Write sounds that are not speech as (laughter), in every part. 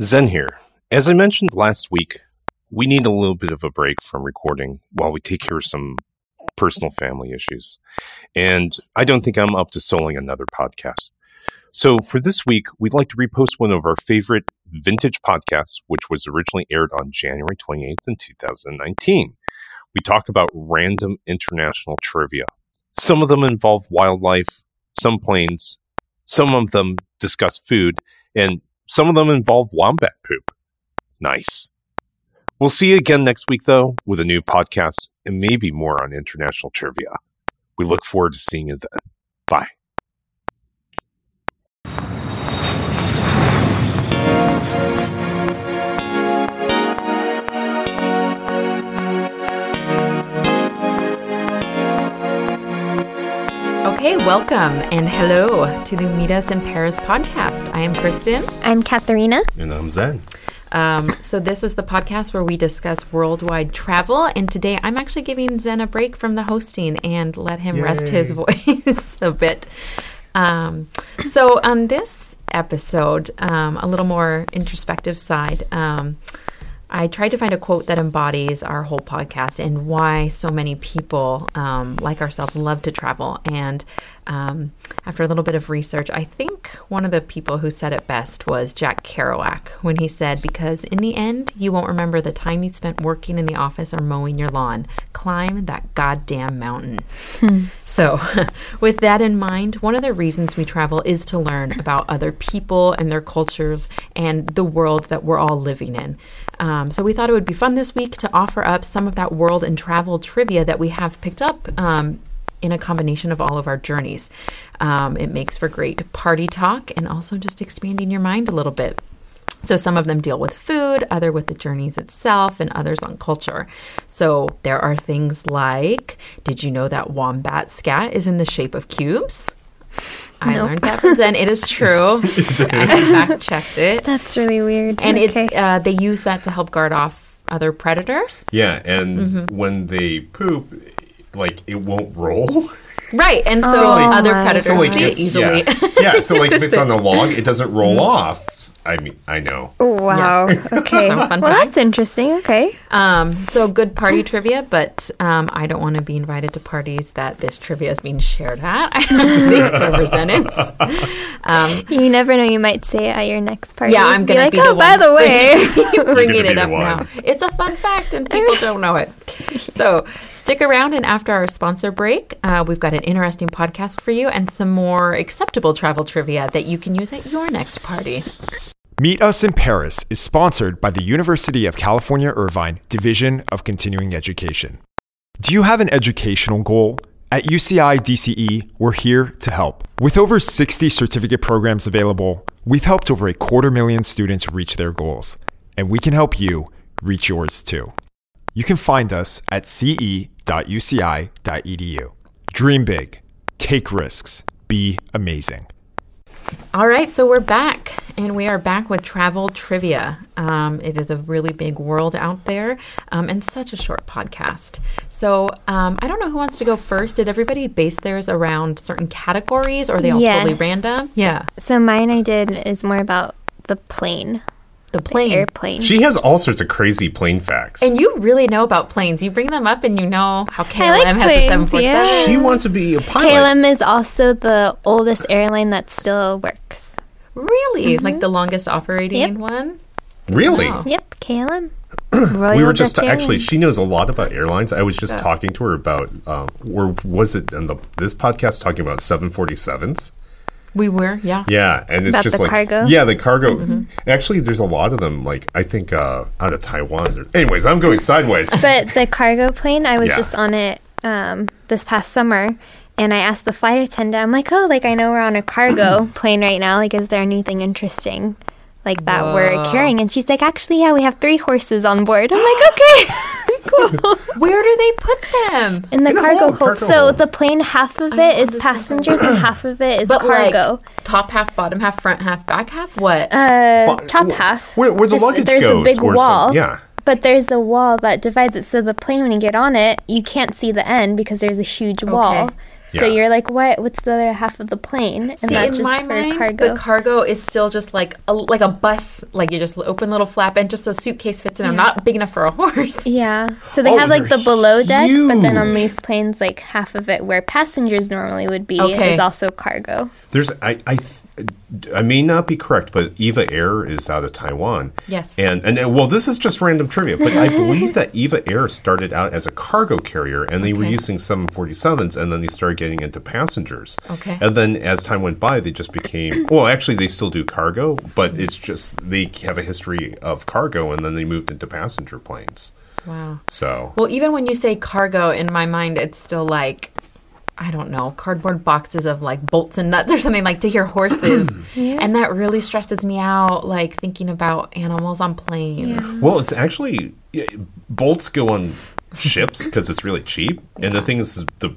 Zen here. As I mentioned last week, we need a little bit of a break from recording while we take care of some personal family issues. And I don't think I'm up to soloing another podcast. So for this week, we'd like to repost one of our favorite vintage podcasts, which was originally aired on January 28th in 2019. We talk about random international trivia. Some of them involve wildlife, some planes, some of them discuss food, and some of them involve wombat poop. Nice. We'll see you again next week, though, with a new podcast and maybe more on international trivia. We look forward to seeing you then. Bye. Okay, welcome and hello to the Meet Us in Paris podcast. I am Kristen. I'm Katharina. And I'm Zen. Um, so, this is the podcast where we discuss worldwide travel. And today I'm actually giving Zen a break from the hosting and let him rest his (laughs) voice a bit. Um, so, on this episode, um, a little more introspective side, um, I tried to find a quote that embodies our whole podcast and why so many people um, like ourselves love to travel. And um, after a little bit of research, I think one of the people who said it best was Jack Kerouac when he said, Because in the end, you won't remember the time you spent working in the office or mowing your lawn. Climb that goddamn mountain. So, (laughs) with that in mind, one of the reasons we travel is to learn about other people and their cultures and the world that we're all living in. Um, so, we thought it would be fun this week to offer up some of that world and travel trivia that we have picked up um, in a combination of all of our journeys. Um, it makes for great party talk and also just expanding your mind a little bit. So some of them deal with food, other with the journeys itself, and others on culture. So there are things like, did you know that wombat scat is in the shape of cubes? I Nope. learned that from Zen. It is (laughs) true. (laughs) I fact checked it, That's really weird. and okay. it's uh, they use that to help guard off other predators. Yeah, and Mm-hmm. when they poop, like it won't roll. (laughs) Right, and so So, like- other Oh predators So like see it if- easily. Yeah, (laughs) yeah. So like if it's on the log, it doesn't roll off. I mean, I know. wow. (laughs) Okay. Some fun well, fact. that's interesting. Okay. Um, so good party trivia, but um, I don't want to be invited to parties that this trivia is being shared at. (laughs) I don't think they're. Um, You never know. You might say it at your next party. yeah, I'm gonna like, be oh, the by the way. bringing it up now. It's a fun fact, and people don't know it. So stick around, and after our sponsor break, uh, we've got an interesting podcast for you and some more acceptable travel trivia that you can use at your next party. Meet Us in Paris is sponsored by the University of California Irvine Division of Continuing Education. Do you have an educational goal? At UCI DCE, we're here to help. With over 60 certificate programs available, we've helped over a quarter million students reach their goals, and we can help you reach yours too. You can find us at ce.uci.edu. Dream big, take risks, be amazing. All right, so we're back, and we are back with travel trivia. Um, it is a really big world out there, um, and such a short podcast. So um, I don't know who wants to go first. Did everybody base theirs around certain categories, or are they all totally random? Yeah, so mine I did is more about the plane, the plane. airplane. She has all sorts of crazy plane facts. and you really know about planes. You bring them up, and you know how KLM like has a planes, seven four yeah. she wants to be a pilot. KLM is also the oldest airline that still works. Really, like the longest operating Mm-hmm. Yep. one. Really? know. Yep, KLM. (clears throat) Royal we were just Dutch actually. She knows a lot about airlines. I was just talking to her about, um, or was it in the this podcast talking about seven forty sevens? We were, yeah. Yeah, and it's About just the like cargo? Yeah, the cargo. Mm-hmm. Actually, there's a lot of them. Like I think uh, out of Taiwan. Anyways, I'm going sideways. (laughs) But the cargo plane, I was Yeah. just on it um, this past summer, and I asked the flight attendant, I'm like, oh, like I know we're on a cargo (clears throat) plane right now. Like, is there anything interesting like that we're carrying? And she's like, actually, yeah, we have three horses on board. I'm like, okay, (laughs) cool. (laughs) Where do they put them? In the In the cargo hold, hold. cargo So hold. the plane, half of it is passengers and half of it is But cargo. like top half, bottom half, front half, back half. What? uh, But top wh- half. where- where the Just- luggage there's goes, the big or some- wall. yeah. But there's the wall that divides it. So the plane, when you get on it, you can't see the end because there's a huge wall. So Yeah. you're like, what? What's the other half of the plane? And See, that's in just my for mind, cargo. the cargo is still just like a, like a bus. Like you just open little flap and just a suitcase fits in. there. Not big enough for a (laughs) horse. yeah. So they Oh, have like the below deck, but then on these planes, like half of it where passengers normally would be Okay. is also cargo. There's I I th- I may not be correct, but Eva Air is out of Taiwan. Yes. And and uh, well, this is just random trivia, but I believe that Eva Air started out as a cargo carrier, and they were using 747s, and then they started getting into passengers. Okay. And then as time went by, they just became well. Actually, they still do cargo, but it's just they have a history of cargo, and then they moved into passenger planes. Wow. So Well, even when you say cargo, in my mind, it's still like, I don't know, cardboard boxes of like bolts and nuts or something like to hear horses. (clears throat) And that really stresses me out, like thinking about animals on planes. Well, it's actually yeah, bolts go on ships because it's really cheap, and the thing is, the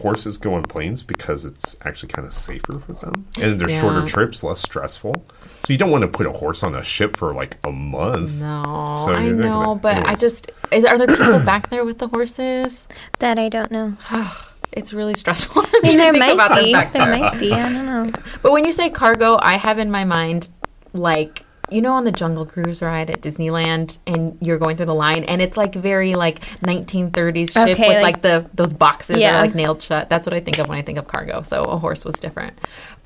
horses go on planes because it's actually kind of safer for them, and they're Yeah. shorter trips, less stressful. So you don't want to put a horse on a ship for like a month. No, So I know, gonna- but anyway. I just, is, are there people back there with the horses? That I don't know. (sighs) (sighs) It's really stressful. (laughs) I mean, there might be. There there. might be. I don't know. (laughs) But when you say cargo, I have in my mind like you know on the Jungle Cruise ride at Disneyland and you're going through the line and it's like very like 1930s ship Okay, with like- like, the those boxes that are like nailed shut. That's what I think of when I think of cargo. So a horse was different.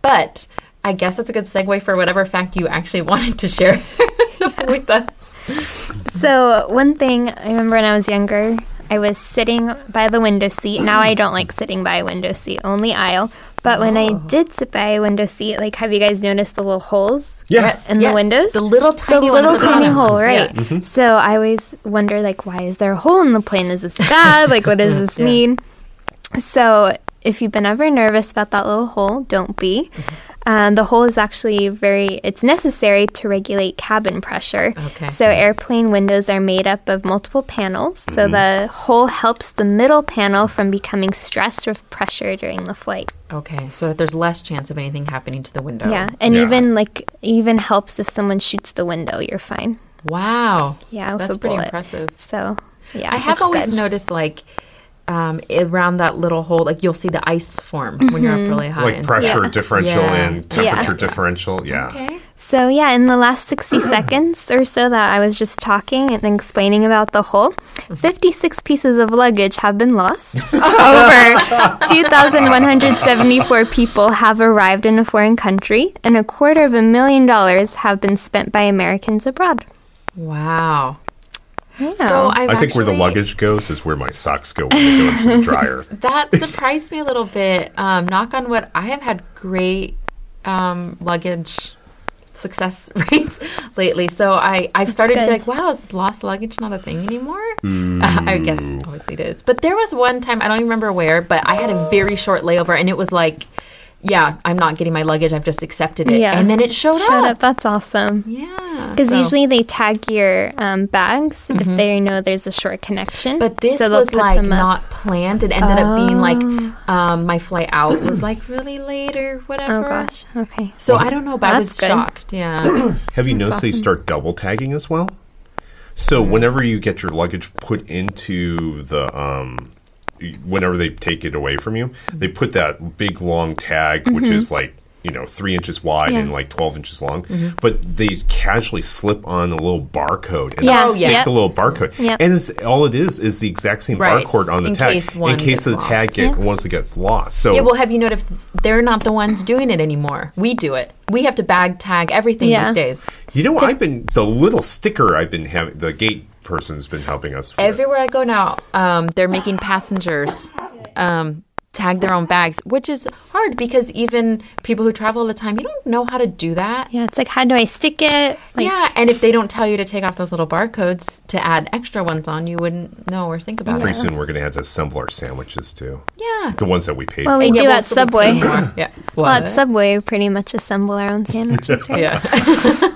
But I guess it's a good segue for whatever fact you actually (laughs) wanted to share with us. So one thing I remember when I was younger, I was sitting by the window seat. Now I don't like sitting by a window seat, only aisle. But when I oh. did sit by a window seat, like have you guys noticed the little holes? Yes. In the windows? The little The tiny one little tiny bottom. hole, right? Yeah. Mm-hmm. So I always wonder, like, why is there a hole in the plane? Is this bad? like, what does this Yeah. mean? So if you've been ever nervous about that little hole, don't be. Mm-hmm. Um, the hole is actually very, it's necessary to regulate cabin pressure. Okay. So airplane windows are made up of multiple panels. So the hole helps the middle panel from becoming stressed with pressure during the flight. Okay, so that there's less chance of anything happening to the window. Yeah. And Yeah. even like, even helps if someone shoots the window, you're fine. Wow. Yeah. That's pretty bullet. impressive. So, yeah. I have always good. noticed like um, around that little hole, like you'll see the ice form when you're up really high. Like pressure Yeah. differential Yeah. and temperature Yeah. differential. Yeah. Okay. So, yeah, in the last 60 (clears throat) seconds or so that I was just talking and explaining about the hole, 56 pieces of luggage have been lost. (laughs) Over 2,174 people have arrived in a foreign country, and a quarter of a million dollars have been spent by Americans abroad. Wow. So I've I think where the luggage goes is where my socks go when they go into the dryer. (laughs) that surprised me a little bit. Um, knock on wood, I have had great um, luggage success (laughs) rates lately. So I I've started to be like, wow, is lost luggage not a thing anymore? (laughs) I guess obviously it is. But there was one time I don't even remember where, but I had a very short layover, and it was like. Yeah, I'm not getting my luggage. I've just accepted it, Yeah. and then it showed, Shut up. up. That's awesome. Yeah, Because so- usually they tag your um, bags if they know there's a short connection. But this so they'll was like not planned. It ended up being like um, my flight out was like (clears throat) really late or whatever. Oh gosh. Okay. So I don't know, but I was good. shocked. Yeah. (clears throat) Have you noticed they start double tagging as well? So whenever you get your luggage put into the um whenever they take it away from you, they put that big long tag which is mm-hmm. like you know three inches wide Yeah. and like twelve inches long, mm-hmm. but they casually slip on a little barcode and Yeah. stick Oh, yeah. the little barcode, Yep. and it's, all it is is the exact same Right. barcode on the In tag case one in case gets the tag lost. get, once it gets lost. So yeah. Well, have you noticed they're not the ones doing it anymore? We do it. We have to bag tag everything Yeah. these days. you know, I've been the little sticker I've been having. The gate person's been helping us. with. Everywhere I go now, um, they're making passengers um, tag their own bags, which is hard because even people who travel all the time, you don't know how to do that. Yeah, it's like how do I stick it? Like, yeah, and if they don't tell you to take off those little barcodes to add extra ones on, you wouldn't know or think about Pretty it. soon we're going to have to assemble our sandwiches too. Yeah. The ones that we paid Well, for. we do yeah, at Subway. paying more. Yeah. Well, at Subway, we pretty much assemble our own sandwiches, (laughs) right? Yeah. (laughs)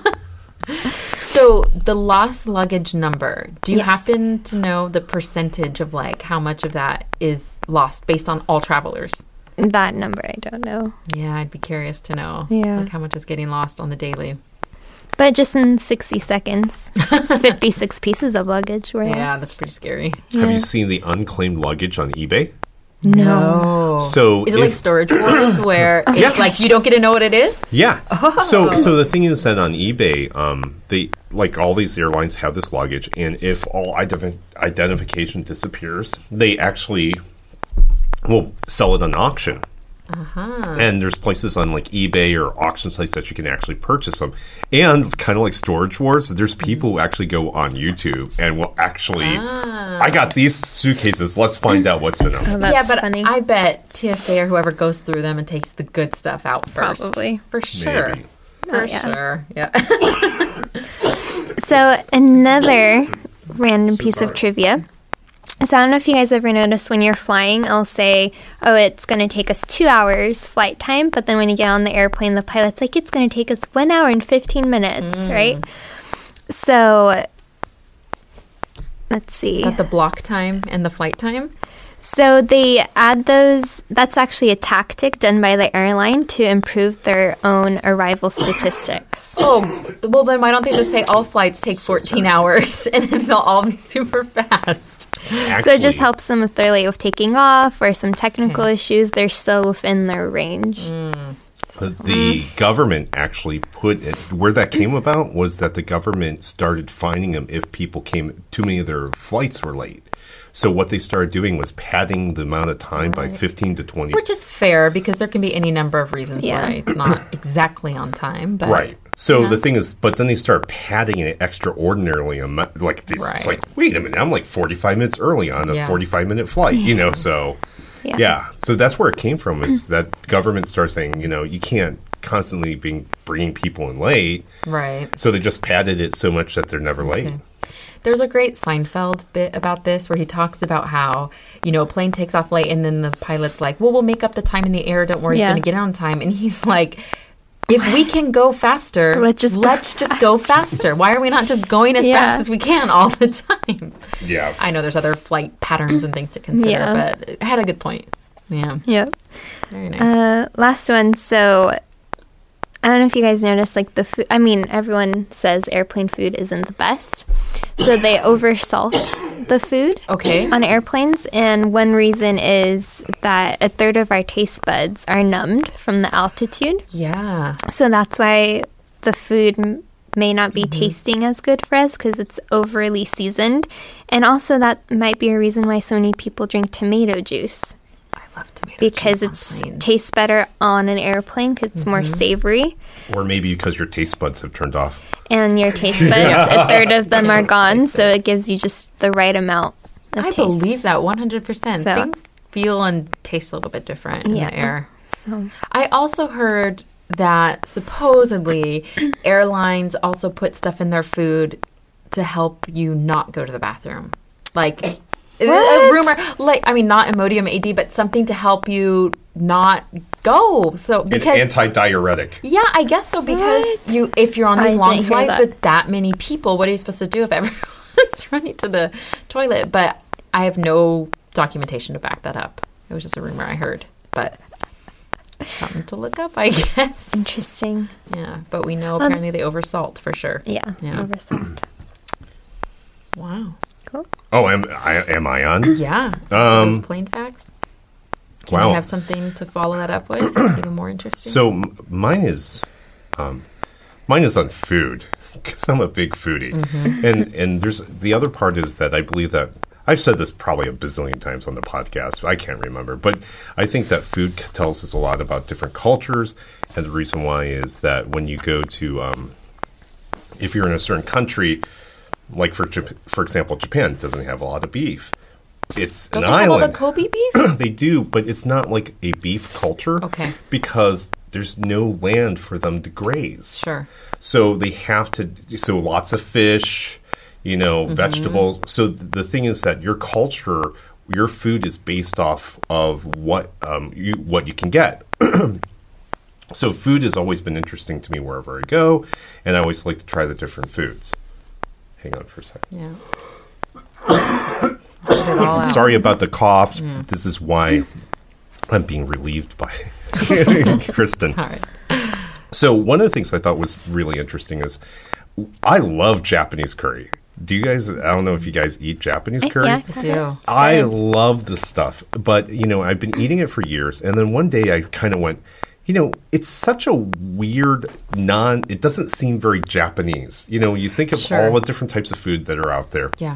so the lost luggage number, do you Yes. happen to know the percentage of like how much of that is lost based on all travelers? That number, I don't know. Yeah, I'd be curious to know. Yeah. Like how much is getting lost on the daily. But just in 60 seconds, (laughs) 56 pieces of luggage were Yeah, lost. that's pretty scary. Have you seen the unclaimed luggage on eBay? No. So Is it like Storage Wars (coughs) where it's Yeah. like you don't get to know what it is? Yeah. Oh. So so the thing is that on eBay, um, they like all these airlines have this luggage, and if all identif- identification disappears, they actually will sell it on auction. Uh-huh. And there's places on like eBay or auction sites that you can actually purchase them. And kind of like Storage Wars, there's people who actually go on YouTube and will actually, I got these suitcases. Let's find out what's in them. Oh, that's yeah, but funny. I bet TSA or whoever goes through them and takes the good stuff out first. Probably. For sure. Maybe. For yeah. sure. Yeah. (laughs) So another random piece of trivia. So I don't know if you guys ever notice when you're flying, I'll say, "Oh, it's going to take us two hours flight time," but then when you get on the airplane, the pilot's like, "It's going to take us one hour and fifteen minutes," mm. right? So let's see. Is that the block time and the flight time? So they add those. That's actually a tactic done by the airline to improve their own arrival (coughs) statistics. Oh, well, then why don't they just say all flights take 14 hours (laughs) and then they'll all be super fast? So it just helps them if they're late with taking off or some technical hmm. issues. They're still within their range. Hmm. The government actually put it where that came about was that the government started finding them if people came too many of their flights were late. So what they started doing was padding the amount of time by 15 to 20. Which is fair because there can be any number of reasons Yeah. why it's not (coughs) exactly on time. But right. So Yeah. the thing is, but then they start padding it extraordinarily. Like it's, Right. it's like, wait a minute, I'm like 45 minutes early on a Yeah. 45 minute flight. You know, so (laughs) Yeah. yeah. So that's where it came from. Is that government started saying, you know, you can't constantly be bringing people in late. Right. So they just padded it so much that they're never late. Okay. There's a great Seinfeld bit about this where he talks about how, you know, a plane takes off late and then the pilot's like, well, we'll make up the time in the air. Don't worry, Yeah. you're going to get on time. And he's like, if we can go faster, (laughs) Let's just go let's just go faster. Why are we not just going as Yeah. fast as we can all the time? Yeah. I know there's other flight patterns and things to consider, Yeah. but it had a good point. Yeah, Yep. very nice. Uh, last one. So I don't know if you guys noticed, like the food. I mean, everyone says airplane food isn't the best, so they oversalt the food okay. on airplanes. And one reason is that a third of our taste buds are numbed from the altitude. Yeah. So that's why the food m- may not be mm-hmm. tasting as good for us because it's overly seasoned. And also, that might be a reason why so many people drink tomato juice I love tomato because juice on it's tastes better on an airplane 'cause it's more mm-hmm. savory. Or maybe because your taste buds have turned off. And your (laughs) taste buds, a third of them are (laughs) gone, so it gives you just the right amount of I taste. believe that 100%. So- Things feel and taste a little bit different in Yeah. the air. So, I also heard that supposedly (clears throat) airlines also put stuff in their food to help you not go to the bathroom. Like a rumor, like I mean, not Imodium AD, but something to help you not go. So An because anti-diuretic. yeah, I guess so because What? you if you're on I these long flights that. with that many people, what are you supposed to do if (laughs) everyone's running to the toilet? But I have no documentation to back that up. It was just a rumor I heard, but something to look up, I (laughs) guess. interesting. Yeah, but we know um, apparently they oversalt for sure. Yeah, Yeah. oversalt. Wow. Oh, am I, am I on? Yeah. Um, those plain facts. Can wow. you have something to follow that up with? (clears throat) Even more interesting. So m- mine is, um, mine is on food because I'm a big foodie, and and there's the other part is that I believe that I've said this probably a bazillion times on the podcast. I can't remember, but I think that food tells us a lot about different cultures, and the reason why is that when you go to, um, if you're in a certain country, like for for example, Japan doesn't have a lot of beef. It's Don't an they have all island the Kobe (clears throat) beef? they do, but it's not like a beef culture. Okay. Because there's no land for them to graze. Sure. So they have to. So lots of fish, you know, Mm-hmm. vegetables. So th- the thing is that your culture, your food is based off of what um, you what you can get. (clears throat) so food has always been interesting to me wherever I go, and I always like to try the different foods. Hang on for a second. Yeah. (coughs) Get it. Sorry about the cough. Mm. This is why I'm being relieved by (laughs) Kristen. Sorry. So one of the things I thought was really interesting is I love Japanese curry. Do you guys? I don't know if you guys eat Japanese curry. Yeah. I do. I love the stuff, but you know, I've been eating it for years, and then one day I kind of went, you know, it's such a weird non. It doesn't seem very Japanese. You know, you think of Sure. all the different types of food that are out there, Yeah.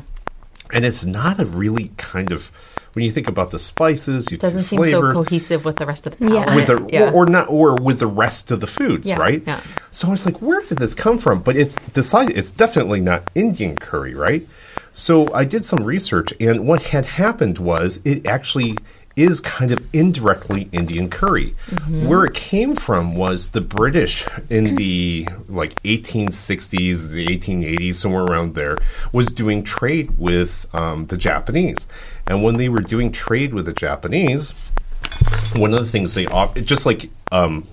and it's not a really kind of when you think about the spices, you Doesn't the seem so cohesive with the rest of the Yeah. palate. with the yeah. or, or not or with the rest of the foods, Yeah, right? yeah. So I was like, where did this come from? But it's decided it's definitely not Indian curry, right? So I did some research, and what had happened was it actually is kind of indirectly Indian curry. Mm-hmm. Where it came from was the British in the like 1860s, the 1880s, somewhere around there, was doing trade with um, the Japanese. And when they were doing trade with the Japanese, one of the things they op- just like um,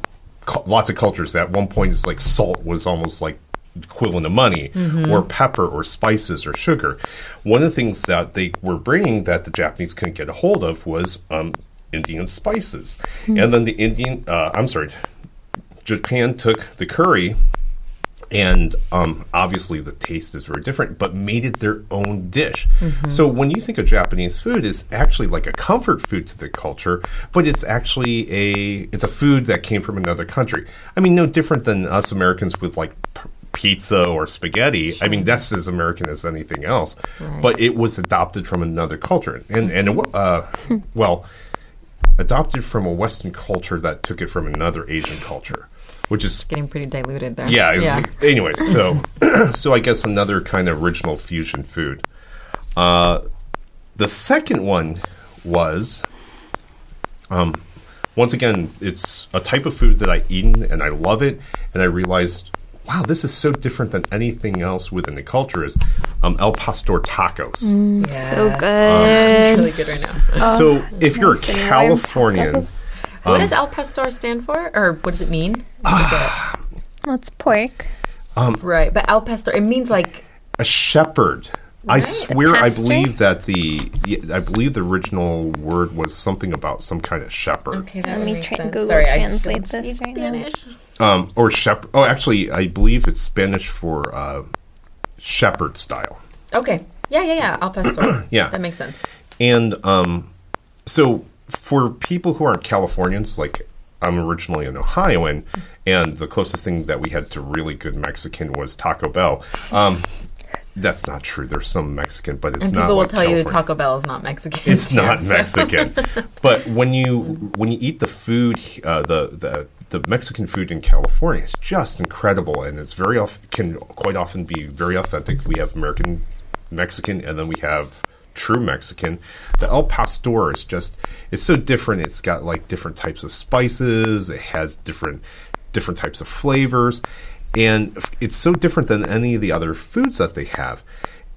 lots of cultures at one point is like salt was almost like equivalent of money or pepper or spices or sugar. One of the things that they were bringing that the japanese couldn't get a hold of was um, indian spices. And then the indian uh, i'm sorry japan took the curry and um, obviously the taste is very different, but made it their own dish. So when you think of Japanese food, it's actually like a comfort food to the culture, but it's actually a it's a food that came from another country. I mean, no different than us Americans with like p- pizza or spaghetti. I mean, that's as American as anything else. Right. But it was adopted from another culture, and and uh, well, adopted from a Western culture that took it from another Asian culture, which is Getting pretty diluted there. yeah. it's- Anyways, so (clears throat) so I guess another kind of original fusion food. Uh, the second one was, um, once again, it's a type of food that I eat and I love it, and I realized, wow, this is so different than anything else within the culture. Is um, El Pastor tacos. So It's good. really good right now. (laughs) so if you're a nice and warm Californian, tacos. what Um, does Al Pastor stand for? Or what does it mean? Ah. Well, it's pork. right. But Al Pastor, it means like, a shepherd. I swear, I believe that the I believe the original word was something about some kind of shepherd, okay, that Let me makes try- sense. Google Sorry, translate don't this speak right now. Um, or shepherd. Oh, actually, I believe it's Spanish for uh, shepherd style. Okay. Yeah, yeah, yeah. Al Pastor. (clears throat) Yeah. That makes sense. And um, so for people who aren't Californians, like I'm originally an Ohioan, and the closest thing that we had to really good Mexican was Taco Bell. Um, that's not true. There's some Mexican, but it's And not. people will like tell you Taco Bell is not Mexican. It's too, (laughs) not so- Mexican, but when you when you eat the food, uh, the the the Mexican food in California is just incredible, and it's very off, can quite often be very authentic. We have American Mexican, and then we have true Mexican. The El Pastor is just it's so different. It's got like different types of spices. It has different different types of flavors, and it's so different than any of the other foods that they have.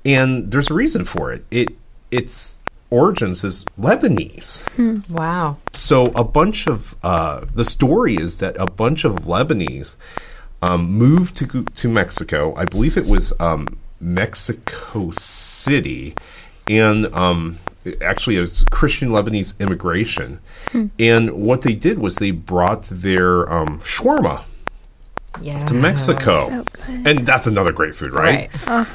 And there's a reason for it. It its origins is Lebanese. Wow. So a bunch of uh, the story is that a bunch of Lebanese um, moved to to Mexico. I believe it was um, Mexico City, and um, actually it's Christian Lebanese immigration. And what they did was they brought their um, shawarma Yeah. to Mexico, So good. and that's another great food, right? Right.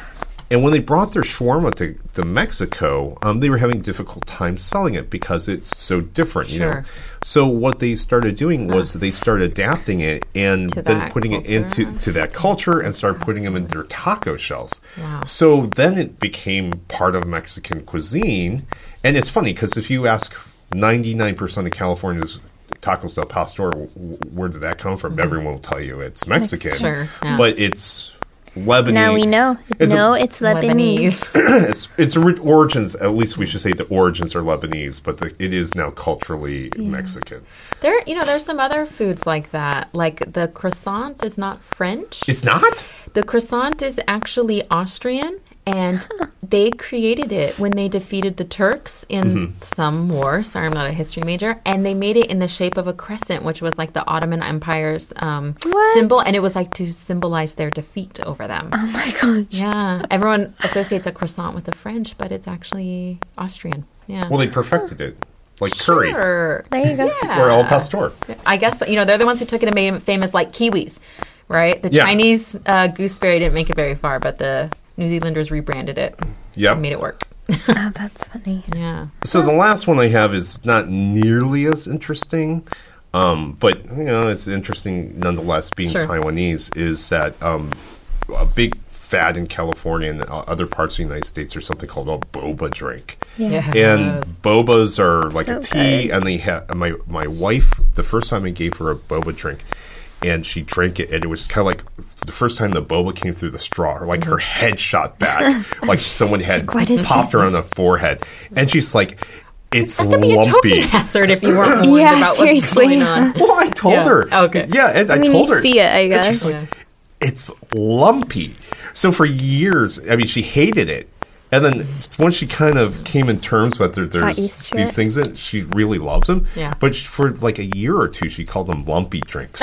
And when they brought their shawarma to, to Mexico, um, they were having a difficult time selling it because it's so different, you know. So what they started doing was they started adapting it and then putting it into to that culture and started putting them in their taco shells. Wow. So then it became part of Mexican cuisine, and it's funny because if you ask ninety nine percent of California's tacos del pastor, where did that come from? Everyone will tell you it's Mexican, Mm-hmm. Sure, yeah. but it's Lebanese. Now we know. It's a- no, it's Lebanese. (clears throat) it's its origins. At least we should say the origins are Lebanese, but the, it is now culturally Mexican. There, you know, there's some other foods like that. Like the croissant is not French. It's not. The croissant is actually Austrian, and they created it when they defeated the Turks in Mm-hmm. some war. Sorry, I'm not a history major. And they made it in the shape of a crescent, which was like the Ottoman Empire's um, symbol, and it was like to symbolize their defeat over them. Oh my gosh. Yeah, everyone associates a croissant with the French, but it's actually Austrian. Yeah. Well, they perfected it, like curry Sure. There you go. Yeah. or el pastor. I guess you know they're the ones who took it and made it famous, like kiwis, right? The Yeah. Chinese uh, gooseberry didn't make it very far, but the New Zealanders rebranded it, Yep. and made it work. (laughs) Oh, that's funny. Yeah. So the last one I have is not nearly as interesting, um, but you know it's interesting nonetheless. Being Sure. Taiwanese, is that um, a big fad in California and uh, other parts of the United States are something called a boba drink. Yeah. (laughs) And bobas are like So a tea, good. and they have my my wife. The first time I gave her a boba drink, and she drank it, and it was kind of like the first time the boba came through the straw. Like her head shot back, (laughs) like someone had Mm-hmm. what is popped her on the forehead, and she's like, "It's That could be a lumpy." choking hazard if you weren't warned (laughs) Yeah, about seriously. what's going on. (laughs) Well, I told Yeah. her. Okay. Yeah, and I, I mean, told you her. see it, I And she's guess. like, it's lumpy. So for years, I mean, she hated it. And then once she kind of came in terms with there, there's these it. things that she really loves them. Yeah. But for like a year or two, she called them lumpy (laughs) (laughs) drinks.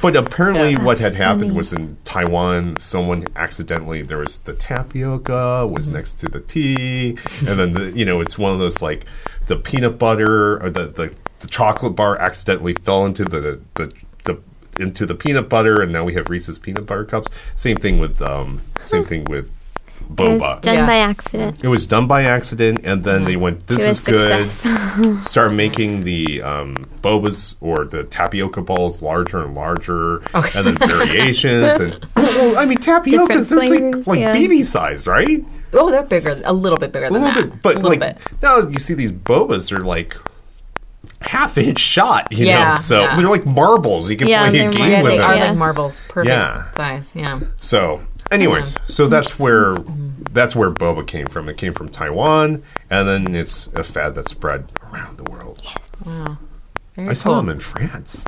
but apparently, what had That's happened funny. was in Taiwan, someone accidentally there was the tapioca was Mm-hmm. next to the tea, and then the you know it's one of those like the peanut butter or the the, the chocolate bar accidentally fell into the the the into the peanut butter, and now we have Reese's peanut butter cups. Same thing with um, same thing with It was boba. done Yeah. by accident. It was done by accident, and then they went, "This To is good." (laughs) Start making the um, bobas or the tapioca balls larger and larger, and then variations. And well, (laughs) I mean, tapioca Different there's like, like yeah. BB size, right? Oh, they're bigger, a little bit bigger A than little that. bit, but a little like bit. now you see these bobas are like half inch shot, you Yeah, know. So yeah. they're like marbles. You can Yeah, play a game mar- Yeah, with they them. are Yeah. like marbles, perfect Yeah. size. Yeah. So, anyways, so that's where that's where boba came from. It came from Taiwan, and then it's a fad that spread around the world. Wow. Very I saw cool. them in France.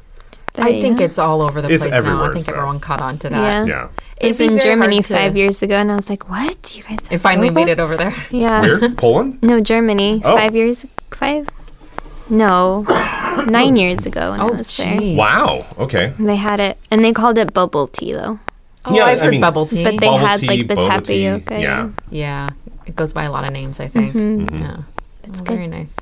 I There think it's all over the It's place now. I think so. everyone caught on to that. Yeah. Yeah, I was It'd be in very Germany hard to- five years ago, and I was like, "What? You guys?" It have finally boba?" made it over there. Yeah. where Poland? No, Germany. Oh. Five years. Five. No, (coughs) nine years ago when I Oh, was there. geez. Wow. Okay. They had it, and they called it bubble tea though. Oh, Yeah, I've I heard mean- bubble tea. But they Bubble had tea, like the boba tea, yeah. yeah, it goes by a lot of names. I think. Mm-hmm. Yeah, It's Oh, good. very nice.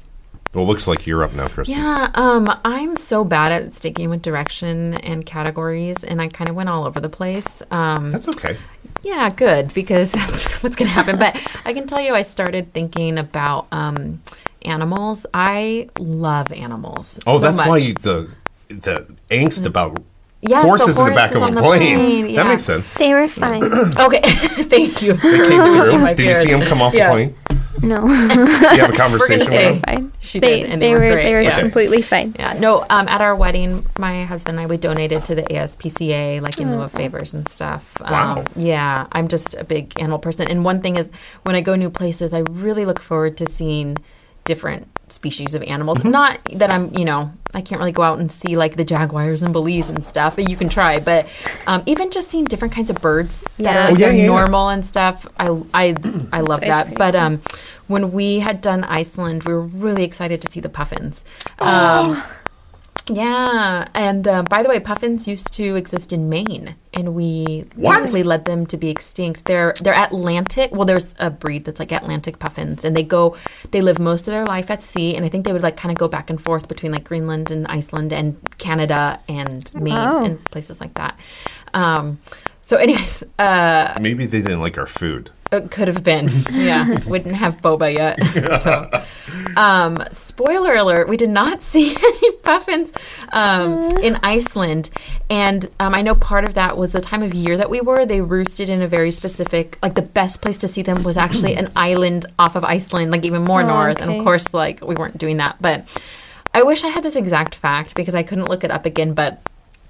Well, it looks like you're up now, Kristen. Yeah, um, I'm so bad at sticking with direction and categories, and I kind of went all over the place. Um, That's okay. yeah, good because (laughs) that's what's going to happen. But I can tell you, I started thinking about um, animals. I love animals. Oh, so that's much. why you, the the angst about Yes, the horses in the back of a on the plane. plane, That makes sense. They were fine. (clears throat) (clears throat) Okay, (laughs) thank you. They came through. Did you see them come off Yeah. the plane? No, (laughs) you have a conversation say- with them? fine. She they did, and they they were were great, they were yeah. completely fine. Yeah, no. Um, at our wedding, my husband and I we donated to the ASPCA, like in lieu of favors and stuff. Wow. Um, yeah, I'm just a big animal person, and one thing is when I go new places, I really look forward to seeing different species of animals. Mm-hmm. Not that I'm, you know, I can't really go out and see like the jaguars and Belize and stuff, but you can try. But um, even just seeing different kinds of birds that are like Oh, yeah, very yeah, yeah. normal and stuff, I I I love always that. But um, when we had done Iceland, we were really excited to see the puffins. (gasps) Oh. Yeah, and uh, by the way, puffins used to exist in Maine, and we What? basically led them to be extinct. They're they're Atlantic. Well, there's a breed that's like Atlantic puffins, and they go they live most of their life at sea, and I think they would like kind of go back and forth between like Greenland and Iceland and Canada and Maine Wow. and places like that. Um, so, anyways, uh, Maybe they didn't like our food. It could have been. (laughs) Yeah, we didn't have boba yet. (laughs) So, um, spoiler alert: we did not (laughs) see any puffins um, in Iceland, and um, I know part of that was the time of year that we were. They roosted in a very specific, like the best place to see them was actually an (clears throat) island off of Iceland, like even more Oh, north. And of course, like we weren't doing that, but I wish I had this exact fact because I couldn't look it up again, but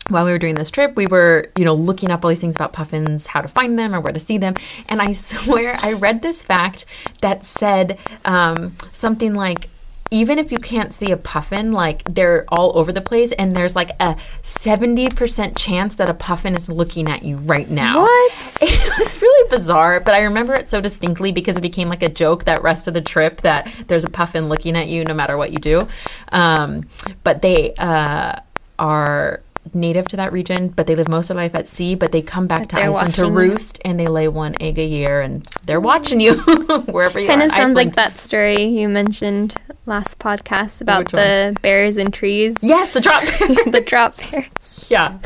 while we were doing this trip, we were, you know, looking up all these things about puffins, how to find them or where to see them. And I (laughs) swear I read this fact that said um, something like, even if you can't see a puffin, like they're all over the place, and there's like a 70% chance that a puffin is looking at you right now. What? (laughs) It was really bizarre, but I remember it so distinctly because it became like a joke that rest of the trip that there's a puffin looking at you no matter what you do. Um, but they uh, are native to that region, but they live most of their life at sea. But they come back But to Iceland to watching you. roost, and they lay one egg a year, and they're watching you (laughs) wherever you Kind are. of sounds like that story you mentioned last podcast about Which one? the bears and trees. Yes, the drop. (laughs) the drop bears. yeah.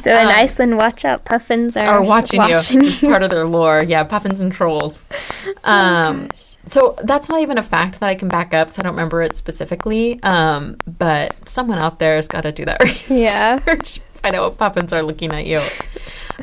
So in Uh, Iceland, watch out, puffins are, are watching, watching you. It's part of their lore. Yeah, puffins and trolls. (laughs) Um, so that's not even a fact that I can back up. So I don't remember it specifically. Um, but someone out there has got to do that (laughs) research. Yeah. Find out what puffins are looking at you.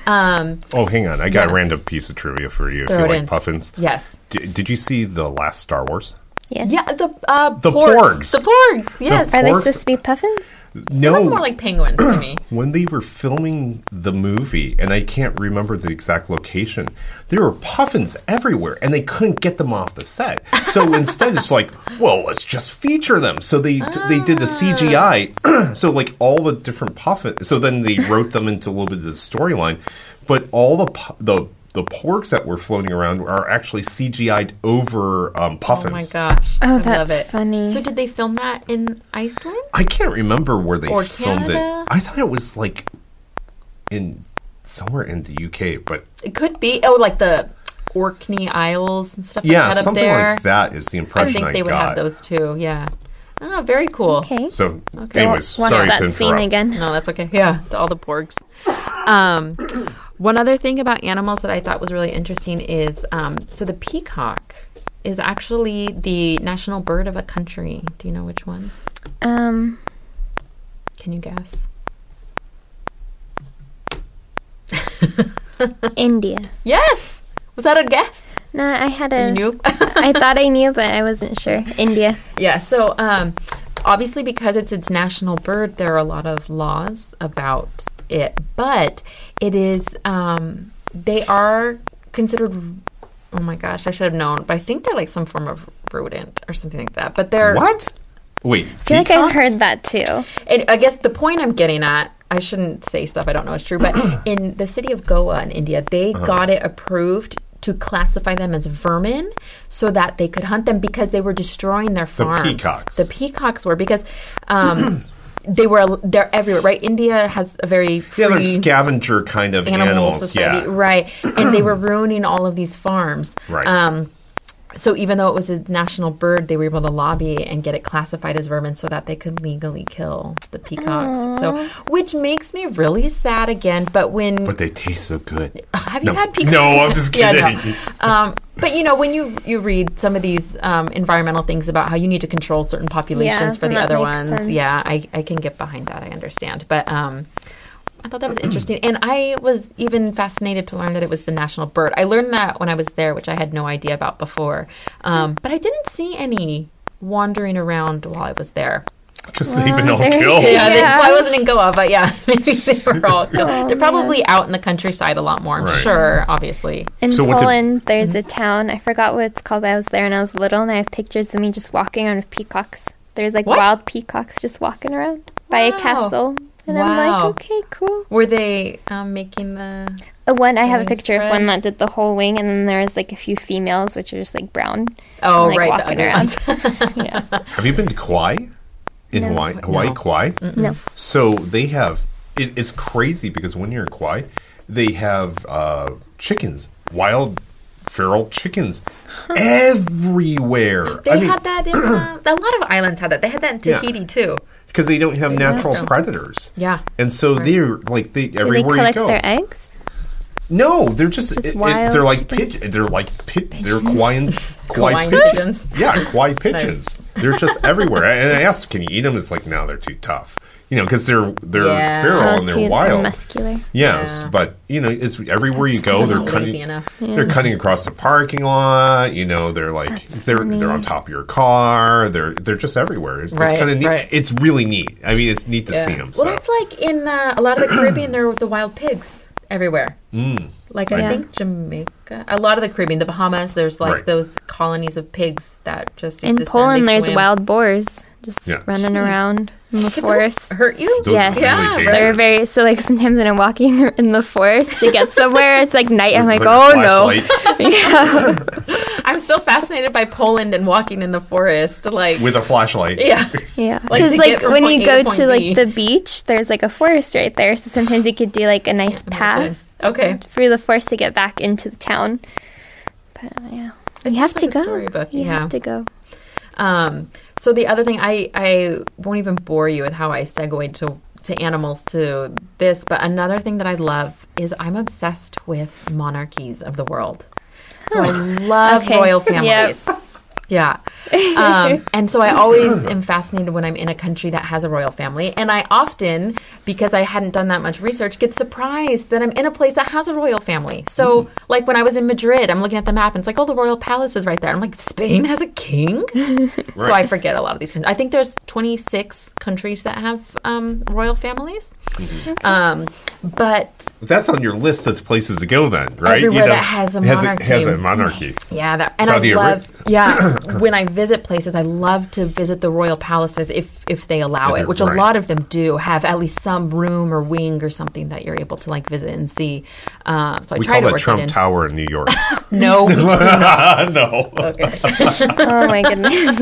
Um, Oh, hang on. I got Yeah. a random piece of trivia for you if you like in. puffins. yes. D- did you see the last Star Wars? Yes. Yeah, the uh, The porgs. porgs. The porgs. Yes. Are they supposed to be puffins? No, they look more like penguins to me. (clears throat) when they were filming the movie, and I can't remember the exact location, there were puffins everywhere, and they couldn't get them off the set. So (laughs) instead, it's like, well, let's just feature them. So they they did a CGI. (clears throat) so like all the different puffins. So then they wrote them into a little bit of the storyline, but all the the the porgs that were floating around are actually CGI'd over um, Oh my gosh. Oh, I love that's it. funny. So did they film that in Iceland? I can't remember where they Or filmed Canada? it. I thought it was like in somewhere in the UK, but It could be. Oh, like the Orkney Isles and stuff like yeah, that up something there. like that is the impression I impression think I, they would got. have those too. Yeah. Oh, very cool. Okay. So, Okay. anyways, Watch sorry to that scene again. No, that's okay. Yeah, all the porgs. Um, one other thing about animals that I thought was really interesting is um, so the peacock is actually the national bird of a country. Do you know which one? Um, Can you guess? (laughs) India. Yes. Was that a guess? No, I had a. You knew. I thought I knew, but I wasn't sure. India. Yeah, so um, obviously, because it's its national bird, there are a lot of laws about it, but it is, um, they are considered, oh my gosh, I should have known, but I think they're like some form of rodent or something like that. But they're, What? Wait, I feel like I've heard that too. and I guess the point I'm getting at, I shouldn't say stuff I don't know is true, but (clears throat) in the city of Goa in India, they Uh-huh. got it approved to classify them as vermin so that they could hunt them because they were destroying their farms. The peacocks. The peacocks were because um, (clears throat) they were they're everywhere, right? India has a very Yeah, they're scavenger kind of animal animals. society, yeah. right? And they were (clears throat) ruining all of these farms, Right. Um, so even though it was a national bird, they were able to lobby and get it classified as vermin so that they could legally kill the peacocks. So, which makes me really sad again. But when But they taste so good. (laughs) have you No. had peacocks? No, I'm just (laughs) Yeah, no. kidding. um, but you know, when you you read some of these um, environmental things about how you need to control certain populations Yeah, for the other ones, sense. yeah, I, I can get behind that. I understand, but um, I thought that was interesting, and I was even fascinated to learn that it was the national bird. I learned that when I was there, which I had no idea about before, um, but I didn't see any wandering around while I was there. Because they've been all there- killed. (laughs) Yeah, they, well, I wasn't in Goa, but yeah, (laughs) maybe they were (laughs) all. they're probably out in the countryside a lot more. I'm Right. sure, obviously. In So what did- Poland, there's a town. I forgot what it's called, but I was there when I was little, and I have pictures of me just walking around with peacocks. There's like What? wild peacocks just walking around by a castle. And I'm like, Wow. okay, cool. Were they um, making the? The one I have a Wing picture of one that did the whole wing, and then there's like a few females, which are just like brown. Oh, like, right, the walking around. (laughs) yeah. Have you been to Kauai? In No. Hawaii? Hawaii, No. Kauai? No. So they have, it, it's crazy because when you're in Kauai, they have uh, chickens, wild feral chickens everywhere. They I mean, had that in uh, (clears throat) a lot of islands had that. They had that in Yeah. Tahiti too. because they don't have natural Exactly. predators. Yeah. And so they're like they Do they everywhere you collect go. their eggs? No, they're just, Just it- it- wild they're like pigeons. They're like pit. They're Kauaian, Kauai (laughs) pigeons. pigeons. Yeah, Kauai (laughs) pigeons. They're just everywhere. And I asked, "Can you eat them?" It's like, no, they're too tough. You know, because they're they're Yeah. feral Oh, and they're wild, they're wild. muscular. Yes, Yeah. but you know, it's everywhere you go. They're Not cutting. lazy enough. They're cutting across the parking lot. You know, they're like That's they're funny. they're on top of your car. They're they're just everywhere. It's, Right, kind of neat. right. It's really neat. I mean, it's neat to see them. Well, that's like in uh, a lot of the Caribbean. there are the wild pigs everywhere. Mm. Like I Yeah. think Jamaica, a lot of the Caribbean, the Bahamas. There's like Right. those colonies of pigs that just In exist there, and Poland, they there's swim. wild boars just Yeah. running Jeez. around in the Could those forest. hurt you? Those Yes. Yeah, really They're very so like sometimes when I'm walking in the forest to get (laughs) somewhere, it's like night. I'm like, With a oh no, (laughs) yeah, I'm still fascinated by Poland and walking in the forest. Like, with a flashlight. yeah, yeah. Like, Because to like, when you go to to like the beach, there's like a forest right there. So sometimes you could do like a nice path Okay. through the forest to get back into the town. But yeah, It you have sounds to like a go. storybook, You yeah. have to go. Um, so the other thing, I I won't even bore you with how I segued to to animals to this, but another thing that I love is I'm obsessed with monarchies of the world. So I love Okay. royal (laughs) Yep. Yeah. Um, (laughs) and so I always am fascinated when I'm in a country that has a royal family. And I often, because I hadn't done that much research, get surprised that I'm in a place that has a royal family. So, like when I was in Madrid, I'm looking at the map and it's like, oh, the royal palace is right there. I'm like, Spain has a king? (laughs) So I forget a lot of these countries. I think there's 26 countries that have um, royal families. Um, but That's on your list of places to go then, right? Everywhere that has a has monarchy. has a monarchy. Yeah, that, and Saudi I Arabia. love. Yeah, (clears throat) when I visit places, I love to visit the royal palaces if if they allow If it, they're- which a lot of them do have at least some room or wing or something that you're able to like visit and see. Uh, so I We try call to that work Trump it in. Tower in New York. (laughs) (laughs) No, we do not. no. Okay. (laughs) Oh my goodness.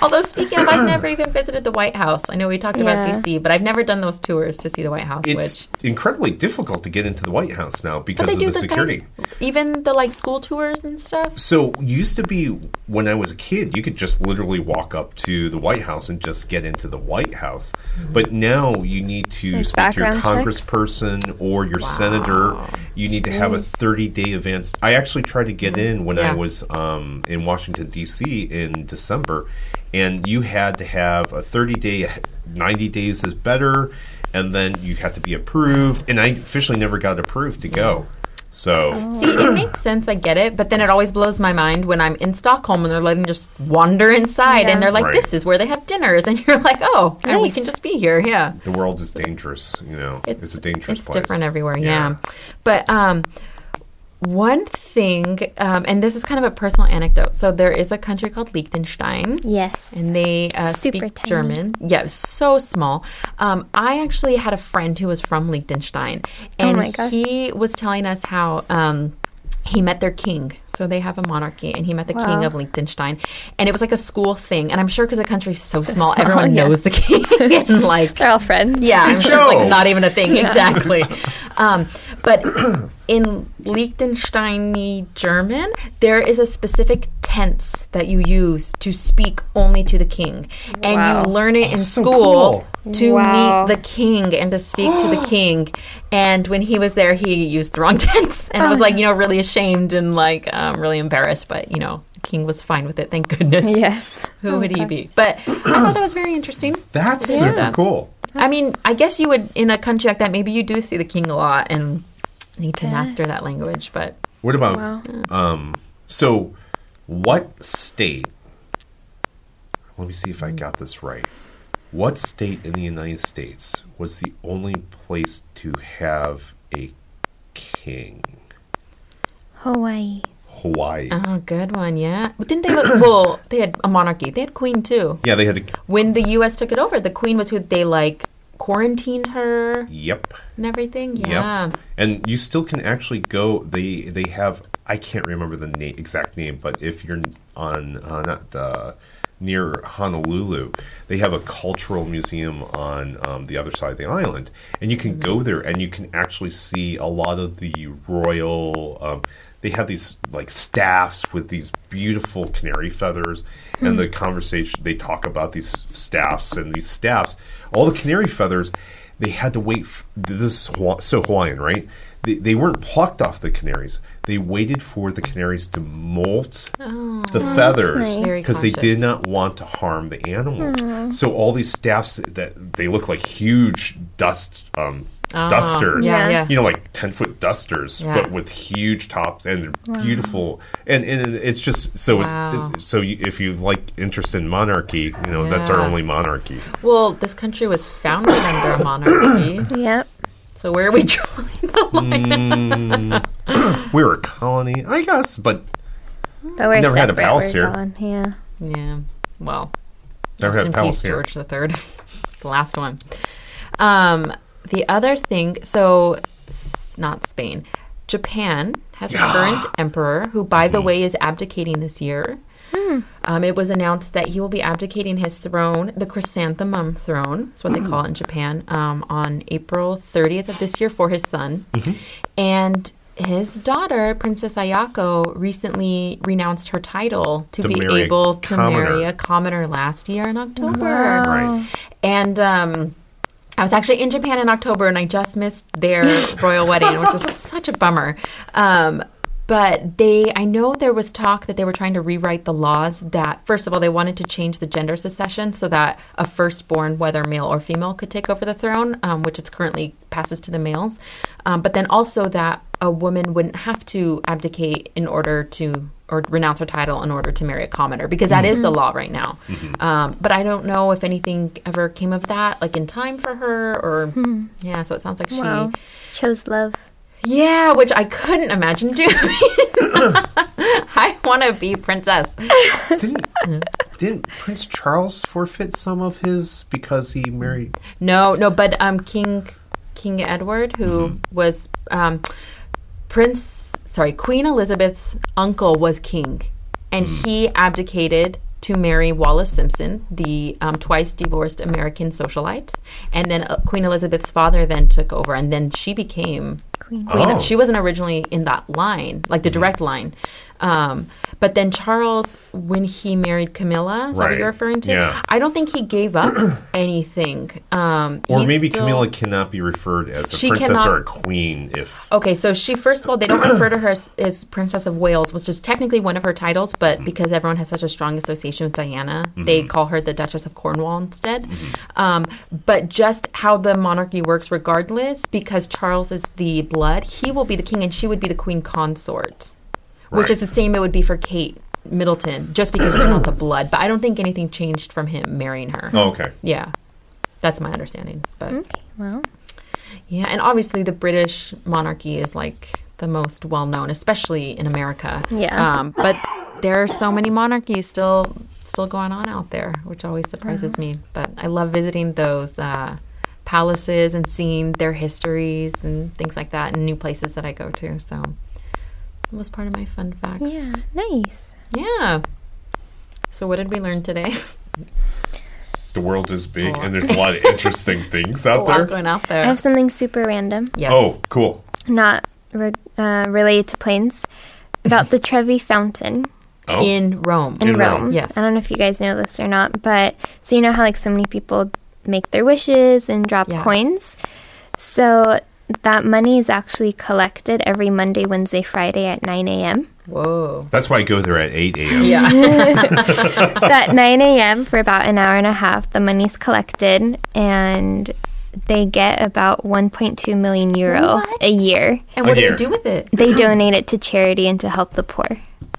Although speaking of, I've never even visited the White House. I know we talked about DC, but I've never done those tours to see the White House. It's which incredibly difficult to get into the White House now because of the the security. kind- even the like school tours and stuff. So used to be when I was a kid, you could just literally walk up to the White House and just get into the White House. But now you need to There's speak to your background checks? congressperson or your senator. You need to have a 30 day advance. I actually tried to get in when I was um, in Washington D.C. in December, and you had to have a 30 day, 90 days is better, and then you had to be approved. And I officially never got approved to go. So. See, it makes sense. I get it, but then it always blows my mind when I'm in Stockholm and they're letting just wander inside, Yeah. and they're like, Right. "This is where they have dinners," (laughs) and you're like, "Oh, and we can just be here." Yeah, the world is dangerous. You know, it's, a dangerous. It's place. different everywhere. Yeah, but um, one thing, um, and this is kind of a personal anecdote. So there is a country called Liechtenstein. Yes. and they uh, speak tiny. German. Yeah, so small. Um, I actually had a friend who was from Liechtenstein, and Oh my gosh. he was telling us how. Um, he met their king. So they have a monarchy, and he met the king of Liechtenstein. And it was like a school thing. And I'm sure because the country's so, small, small, everyone yeah. knows the king. (laughs) and (laughs) like, They're all friends. yeah, I'm sure it's like not even a thing (laughs) exactly. um, but in Liechtensteini German, there is a specific tense that you use to speak only to the king, and Wow. you learn it in so school to Wow. meet the king and to speak to the (gasps) king. And when he was there, he used the wrong (laughs) tense, and I was like, you know, really ashamed and like um, really embarrassed. But you know, the king was fine with it. Thank goodness. (laughs) Yes. Who would he be? But I thought that was very interesting. (clears throat) That's Yeah. super cool. I mean, I guess you would in a country like that. Maybe you do see the king a lot and need to master that language. But What about Wow. um? So, what state? Let me see if I got this right. What state in the United States was the only place to have a king? Hawaii. Hawaii. oh, good one, yeah. But didn't they look? (coughs) well, they had a monarchy. They had queen too. Yeah, they had a. When the U.S. took it over, the queen was who they like quarantined her Yep. and everything. Yeah. Yep. And you still can actually go. They they have. I can't remember the name, exact name, but if you're on uh, not the near Honolulu, they have a cultural museum on um, the other side of the island, and you can go there and you can actually see a lot of the royal. Um, they have these like staffs with these beautiful canary feathers, and the conversation they talk about these staffs and these staffs, all the canary feathers they had to wait. F- this is so Hawaiian, right? They, they weren't plucked off the canaries. They waited for the canaries to molt the feathers nice. Because they did not want to harm the animals. So all these staffs that they look like huge dust um, dusters. yeah, Yeah. yeah. You know, like ten foot dusters, Yeah. but with huge tops, and they're beautiful. And and it's just so. Wow. It's, so you, if you like interest in monarchy, you know that's our only monarchy. Well, this country was founded under a monarchy. (coughs) Yep. So where are we (laughs) drawing the line? We (clears throat) were a colony, I guess, but But we're Never had a palace here. gone. Yeah. Yeah. Well, never Rest had a in palace peace, here. George the Third, (laughs) the last one. Um, the other thing, so not Spain, Japan has a current emperor who, by Mm-hmm. the way, is abdicating this year. Um, it was announced that he will be abdicating his throne, the chrysanthemum throne, that's what they call it in Japan, um, on April 30th of this year for his son. Mm-hmm. And his daughter, Princess Ayako, recently renounced her title to, To be able to marry a commoner last year in October. Right. And um, I was actually in Japan in October and I just missed their (laughs) royal wedding, which was such a bummer. Um, but they, I know there was talk that they were trying to rewrite the laws that, first of all, they wanted to change the gender succession so that a firstborn, whether male or female, could take over the throne, um, which it's currently passes to the males. Um, but then also that a woman wouldn't have to abdicate in order to or renounce her title in order to marry a commoner because that is the law right now. Um, but I don't know if anything ever came of that, like in time for her, or yeah. So it sounds like Wow. she, She chose love. Yeah, which I couldn't imagine doing. (laughs) I want to be princess. Didn't didn't Prince Charles forfeit some of his because he married? No, no, but um, King King Edward, who was um, Prince, sorry, Queen Elizabeth's uncle was king, and he abdicated to marry Wallis Simpson, the um, twice divorced American socialite, and then uh, Queen Elizabeth's father then took over, and then she became Queen. queen. Oh. She wasn't originally in that line, like the mm-hmm. direct line. Um, but then Charles, when he married Camilla, is that what Right. you're referring to? Yeah. I don't think he gave up (clears throat) anything. Um, Or maybe still- Camilla cannot be referred as a princess cannot- or a queen if. Okay, so she first of all, they don't refer to her as, as Princess of Wales, which is technically one of her titles, but because everyone has such a strong association with Diana, they call her the Duchess of Cornwall instead. Um, but just how the monarchy works, regardless, because Charles is the blood, he will be the king, and she would be the queen consort, which is the same it would be for Kate Middleton, just because they're not the (clears throat) blood. But I don't think anything changed from him marrying her. Oh, okay. Yeah, that's my understanding. But Okay. Well, yeah, and obviously the British monarchy is like the most well known, especially in America. Yeah. Um, but there are so many monarchies still still going on out there, which always surprises me. But I love visiting those uh, palaces and seeing their histories and things like that, and new places that I go to. So it was part of my fun facts. yeah, nice. Yeah. So what did we learn today? The world is big, Oh. and there's a lot of interesting (laughs) things A out lot there. going out there. I have something super random, Yes. Oh, cool. not re- uh, related to planes, about the (laughs) Trevi Fountain Oh, in Rome. in, In Rome. Rome. Yes. I don't know if you guys know this or not, but so you know how like so many people make their wishes and drop Yeah. coins. So that money is actually collected every Monday, Wednesday, Friday at 9 a.m. Whoa. that's why I go there at 8 a.m. Yeah. (laughs) so at 9 a.m. for about an hour and a half, the money's collected and they get about 1.2 million euro What? a year. and what A do year. they do with it? They donate it to charity and to help the poor.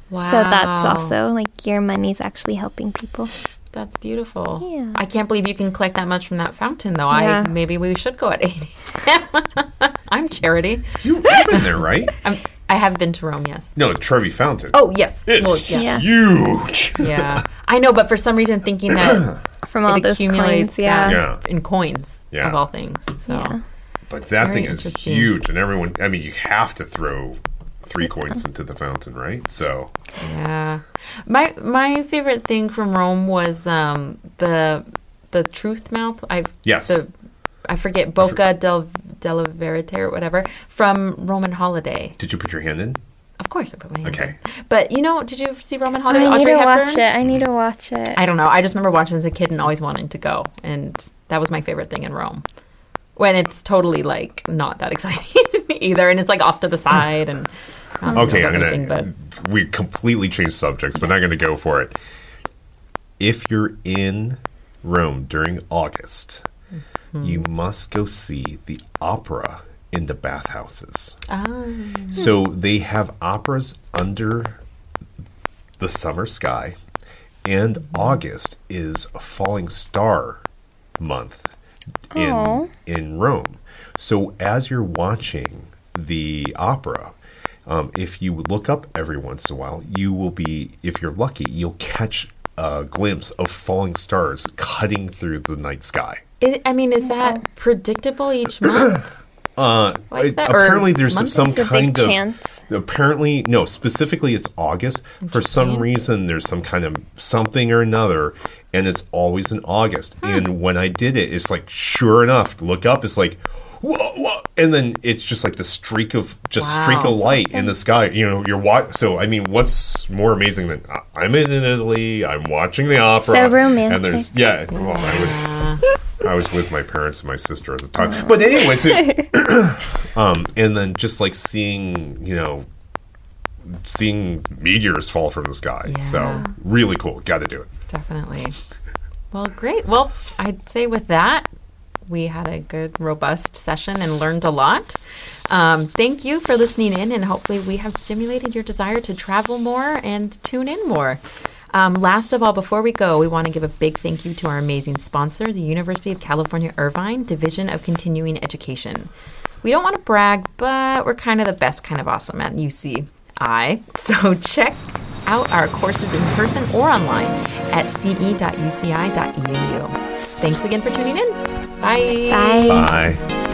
Wow. So that's also like your money's actually helping people. That's beautiful. Yeah. I can't believe you can collect that much from that fountain, though. Yeah. I maybe we should go at eighty. (laughs) I'm charity. You, you've been there, right? (laughs) I'm, I have been to Rome. Yes. No, Trevi Fountain. Oh yes. it's Well, yeah. Yeah. huge. yeah. I know, but for some reason, thinking that (clears throat) From all it those accumulates coins, yeah. that Yeah. in coins Yeah. of all things. So Yeah. But that Very thing is interesting. huge, and everyone. I mean, you have to throw three coins into the fountain, right? So yeah. My my favorite thing from Rome was um, the the truth mouth. I Yes. The, I forget Bocca del della Verite or whatever from Roman Holiday. did you put your hand in? Of course, I put my hand. In. Okay. in. But you know, did you see Roman Holiday? I need Audrey to Hepburn? watch it. I need to watch it. I don't know. I just remember watching as a kid and always wanting to go, and that was my favorite thing in Rome. When it's totally like not that (laughs) exciting either, and it's like off to the side and. I Okay, I'm gonna. We completely changed subjects, but I'm gonna go for it. If you're in Rome during August, Hmm. you must go see the opera in the bathhouses. Ah, So they have operas under the summer sky, and August is a falling star month in in Rome. So as you're watching the opera, um, if you look up every once in a while, you will be, if you're lucky, you'll catch a glimpse of falling stars cutting through the night sky. I I mean, is that predictable each month? (coughs) Uh, Like it- apparently, there's month? some It's kind of chance. apparently no. Specifically, it's August. For some reason, there's some kind of something or another, and it's always in August. And when I did it, it's like sure enough, look up. It's like, whoa, whoa, and then it's just like the streak of just Wow, streak of light awesome. in the sky. You know, you're watching. So I mean, what's more amazing than I- I'm in Italy? I'm watching the opera. So romantic. And there's yeah. Well, I was I was with my parents and my sister at the time. But anyways, (laughs) it, um, and then just like seeing you know seeing meteors fall from the sky. So really cool. Got to do it. Definitely. Well, great. Well, I'd say with that, we had a good, robust session and learned a lot. Um, thank you for listening in, and hopefully, we have stimulated your desire to travel more and tune in more. Um, last of all, before we go, we want to give a big thank you to our amazing sponsor, the University of California Irvine Division of Continuing Education. We don't want to brag, but we're kind of the best kind of awesome at UCI. (laughs) So check out our courses in person or online at ce.uci.edu. Thanks again for tuning in. Bye. Bye. Bye.